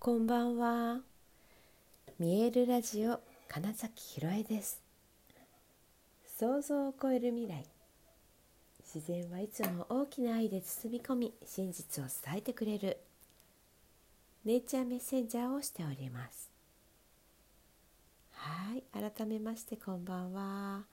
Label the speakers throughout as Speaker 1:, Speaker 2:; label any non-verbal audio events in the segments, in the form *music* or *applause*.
Speaker 1: こんばんは。見えるラジオ金崎ひろえです。想像を超える未来。自然はいつも大きな愛で包み込み、真実を伝えてくれる。ネイチャーメッセンジャーをしております。はい、改めましてこんばんは。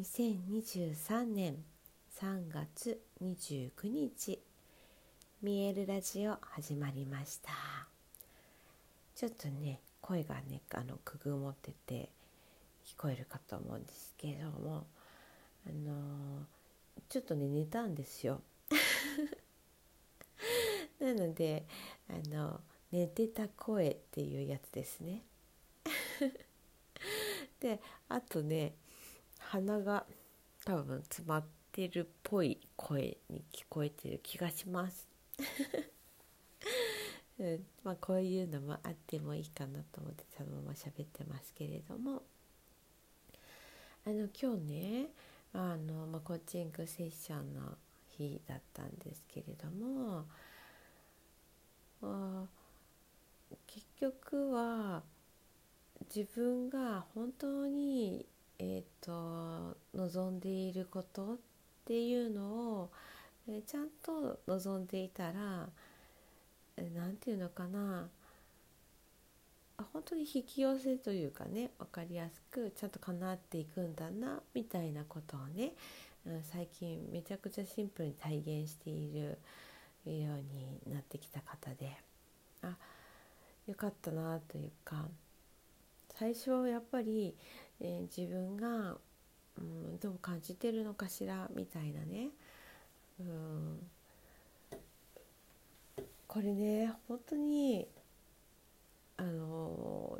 Speaker 1: 2023年3月29日。見えるラジオ始まりましたちょっとね声がねあのくぐもってて聞こえるかと思うんですけれどもあのちょっとね寝たんですよ。*laughs* なのであの寝てた声っていうやつですね。*laughs* であとね鼻が多分詰まってるっぽい声に聞こえてる気がします。*laughs* うん、まあこういうのもあってもいいかなと思ってそのまま喋ってますけれども。あの今日ねあの、まあ、コーチングセッションの日だったんですけれども結局は自分が本当に、えーと、望んでいることっていうのをえちゃんと望んでいたら何て言うのかな。本当に引き寄せというかね分かりやすくちゃんと叶っていくんだなみたいなことをね、うん、最近めちゃくちゃシンプルに体現しているようになってきた方で。あよかったなというか最初はやっぱり、えー、自分が、うん、どう感じてるのかしらみたいなね。うん。これね本当にあの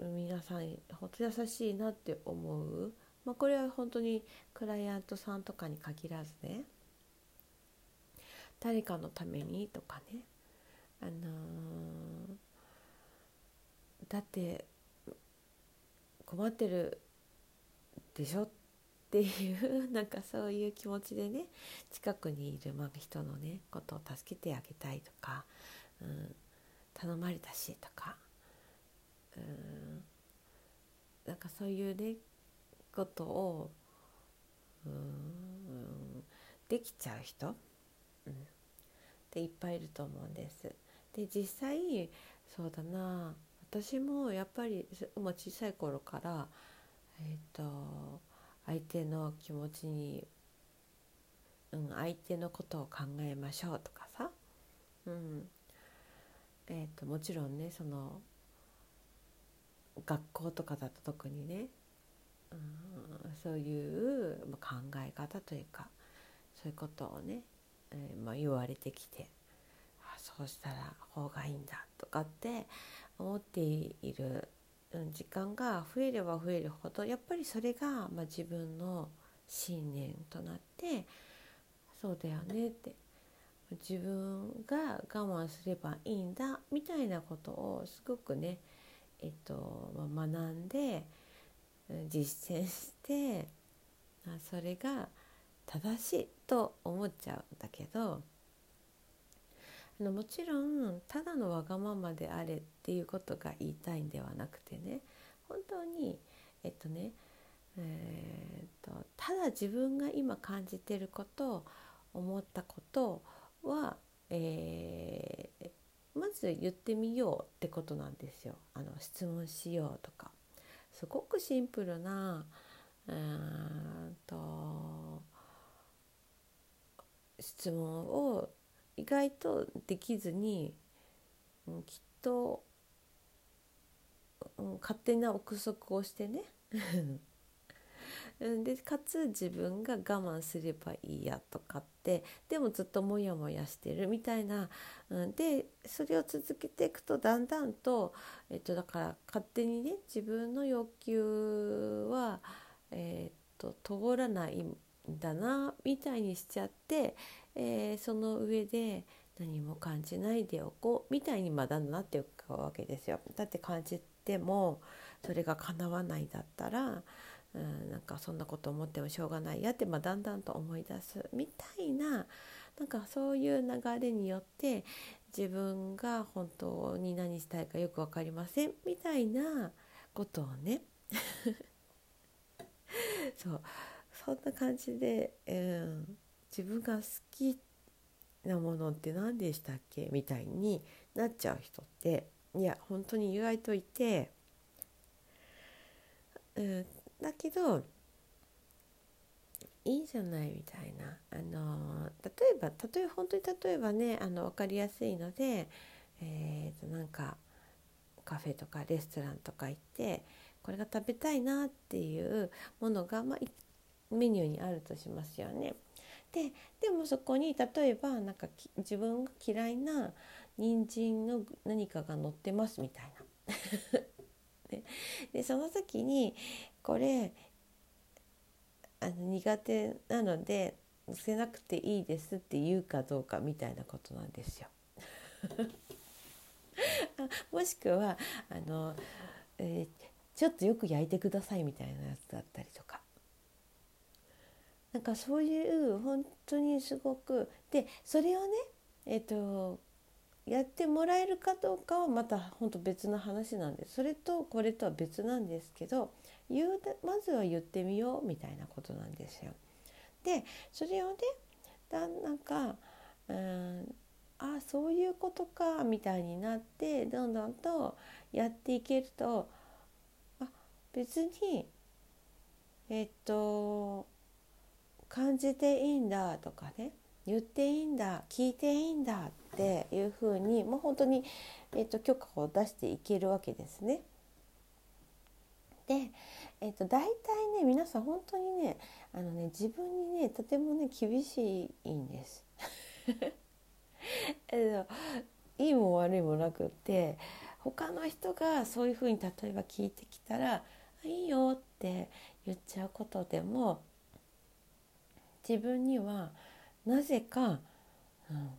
Speaker 1: 皆さん本当優しいなって思う、まあ、これは本当にクライアントさんとかに限らずね誰かのためにとかねあのだって困ってるでしょっっていう *laughs* なんかそういう気持ちでね近くにいるま人のねことを助けてあげたいとか、うん、頼まれたしとか、うん、なんかそういうねことを、うん、できちゃう人、うん、っていっぱいいると思うんです。で実際そうだな私もやっぱり、まあ、小さい頃からえっ、ー、と相手の気持ちに、うん、相手のことを考えましょうとかさ、うん。えーと、もちろんねその学校とかだと特にね、うん、そういう考え方というかそういうことをね、えーまあ、言われてきてあそうしたら方がいいんだとかって思っている時間が増えれば増えるほどやっぱりそれが、まあ、自分の信念となってそうだよねって自分が我慢すればいいんだみたいなことをすごくね、えっとま、学んで実践してそれが正しいと思っちゃうんだけどあのもちろんただのわがままであれっていうことが言いたいんではなくてね。本当にえっとねえー、っとただ自分が今感じてること思ったことは、えー、まず言ってみようってことなんですよ。あの質問しようとか。すごくシンプルなうんと質問を意外とできずに、きっと、うん、勝手な憶測をしてね。*laughs* でかつ自分が我慢すればいいやとかってでもずっとモヤモヤしてるみたいな、うん、でそれを続けていくとだんだんと、えっと、だから勝手にね自分の欲求は、えっと通らないんだなみたいにしちゃってえー、その上で何も感じないでおこうみたいにまだなっていくわけですよ。だって感じてもそれが叶わないだったら、うん、なんかそんなこと思ってもしょうがないやって、まあ、だんだんと思い出すみたいななんかそういう流れによって自分が本当に何したいかよく分かりませんみたいなことをね *laughs* そうそんな感じで、うん、自分が好きなものって何でしたっけみたいになっちゃう人っていや本当に意外といて、うん、だけどいいじゃないみたいなあの例えば例えば本当に例えばねあの分かりやすいので、えー、となんかカフェとかレストランとか行ってこれが食べたいなっていうものが、まあ、メニューにあるとしますよね。ででもそこに例えばなんか自分が嫌いな人参の何かが乗ってますみたいな。*laughs* ででその時にこれあの苦手なので乗せなくていいですって言うかどうかみたいなことなんですよ。*laughs* もしくはあの、えー、ちょっとよく焼いてくださいみたいなやつだったりとか。なんかそういう本当にすごくでそれをねえっ、ー、とやってもらえるかどうかはまた本当別の話なんですそれとこれとは別なんですけど言うまずは言ってみようみたいなことなんですよ。でそれをねだなんかうんあそういうことかみたいになってどんどんとやっていけるとあ別にえっと感じていいんだとかね言っていいんだ聞いていいんだっていうふうにもう本当に、えっと、許可を出していけるわけですね。で、えーと、大体ね皆さん本当にねあのね自分にねとてもね厳しいんです。*laughs* えいいも悪いもなくって他の人がそういうふうに例えば聞いてきたら「いいよ」って言っちゃうことでも自分にはなぜか、うん、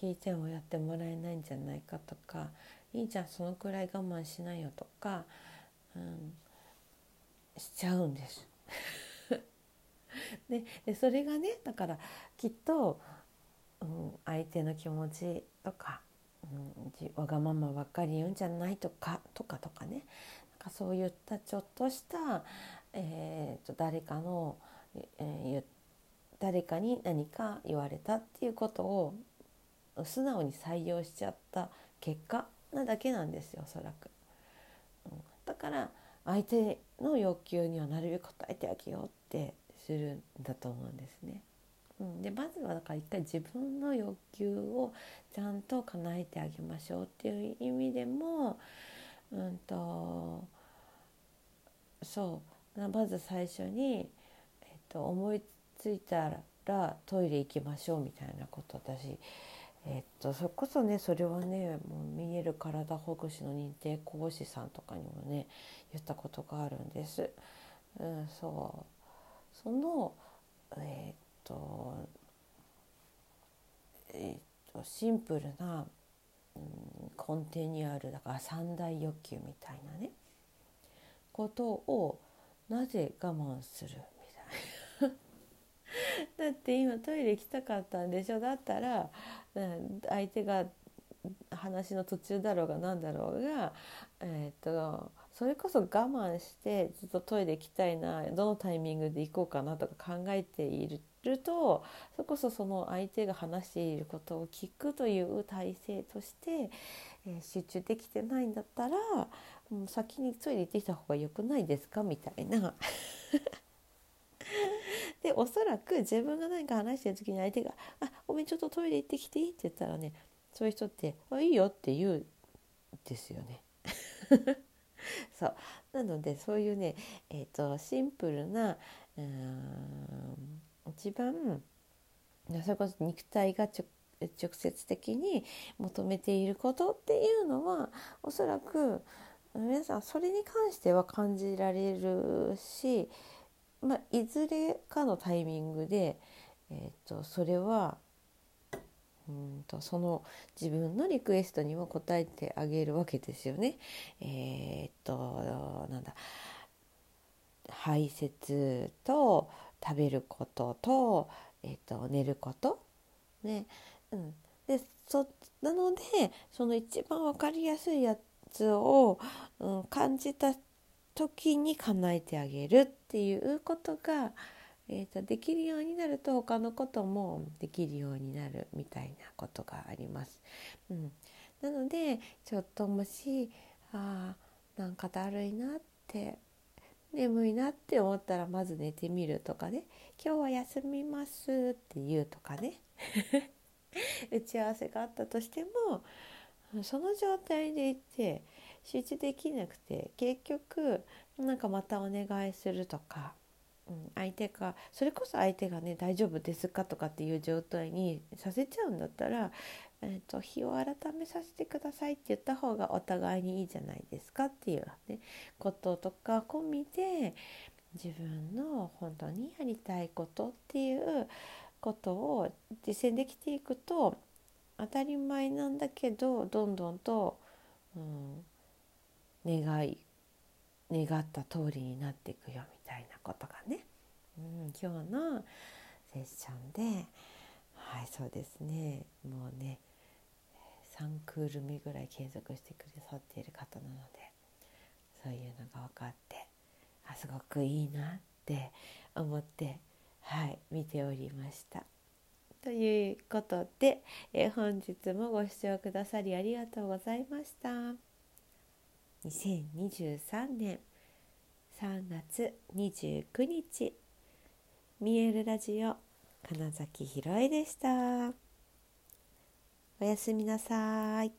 Speaker 1: 聞いてもやってもらえないんじゃないかとか「いいじゃんそのくらい我慢しないよ」とかうん、しちゃうんです。*laughs* ででそれがねだからきっと、うん、相手の気持ちとか、うん、わがままばっかり言うんじゃないとかとかとかねなんかそういったちょっとした、えーと、誰かの、え、誰かに何か言われたっていうことを素直に採用しちゃった結果なだけなんですよおそらく。だから相手の要求にはなるべく応えてあげようってするんだと思うんですね。でまずはだから一回自分の欲求をちゃんと叶えてあげましょうっていう意味でも、うんとそうまず最初に、と、思いついたらトイレ行きましょうみたいなこと私えっと、それこそねそれはねもう見える体ほぐしの認定講師さんとかにもね言ったことがあるんです。うん、そうそのえっとえっとシンプルな、うん、根底にあるだから三大欲求みたいなねことをなぜ我慢するだって今トイレ行きたかったんでしょ？だったら相手が話の途中だろうが何だろうが、えーと、それこそ我慢してずっとトイレ行きたいなどのタイミングで行こうかなとか考えているとそれこそその相手が話していることを聞くという体制として、えー、集中できてないんだったらもう先にトイレ行ってきた方が良くないですか？みたいな。*laughs* でおそらく自分が何か話してる時に相手が「あごめんちょっとトイレ行ってきていい?」って言ったらねそういう人って「あいいよ」って言うんですよね。*laughs* そうなのでそういうね、えーと、シンプルなうん一番それこそ肉体が直接的に求めていることっていうのはおそらく皆さんそれに関しては感じられるしまあ、いずれかのタイミングで、えーと、それはうんとその自分のリクエストにも応えてあげるわけですよね。えっ、となんだ排泄と食べることとえーと、寝ること、ね。うん、でそなのでその一番分かりやすいやつを、うん、感じた時に叶えてあげるっていうことが、えーと、できるようになると他のこともできるようになるみたいなことがあります。うん、なのでちょっともしあなんかだるいなって眠いなって思ったらまず寝てみるとかね。今日は休みますって言うとかね。*laughs* 打ち合わせがあったとしてもその状態でいて集中できなくて結局なんかまたお願いするとか、うん、相手がそれこそ相手がね大丈夫ですかとかっていう状態にさせちゃうんだったら、えーと、日を改めさせてくださいって言った方がお互いにいいじゃないですかっていう、ね、こととか込みで自分の本当にやりたいことっていうことを実践できていくと当たり前なんだけどどんどんと、うん、願い願った通りになっていくよみたいなことがね、うん、今日のセッションではいそうですねもうね3クール目ぐらい継続してくださっている方なのでそういうのが分かってあすごくいいなって思ってはい見ておりました。ということで、え本日もご視聴くださりありがとうございました。2023年3月29日見えるラジオ金崎ひろえでした。おやすみなさい。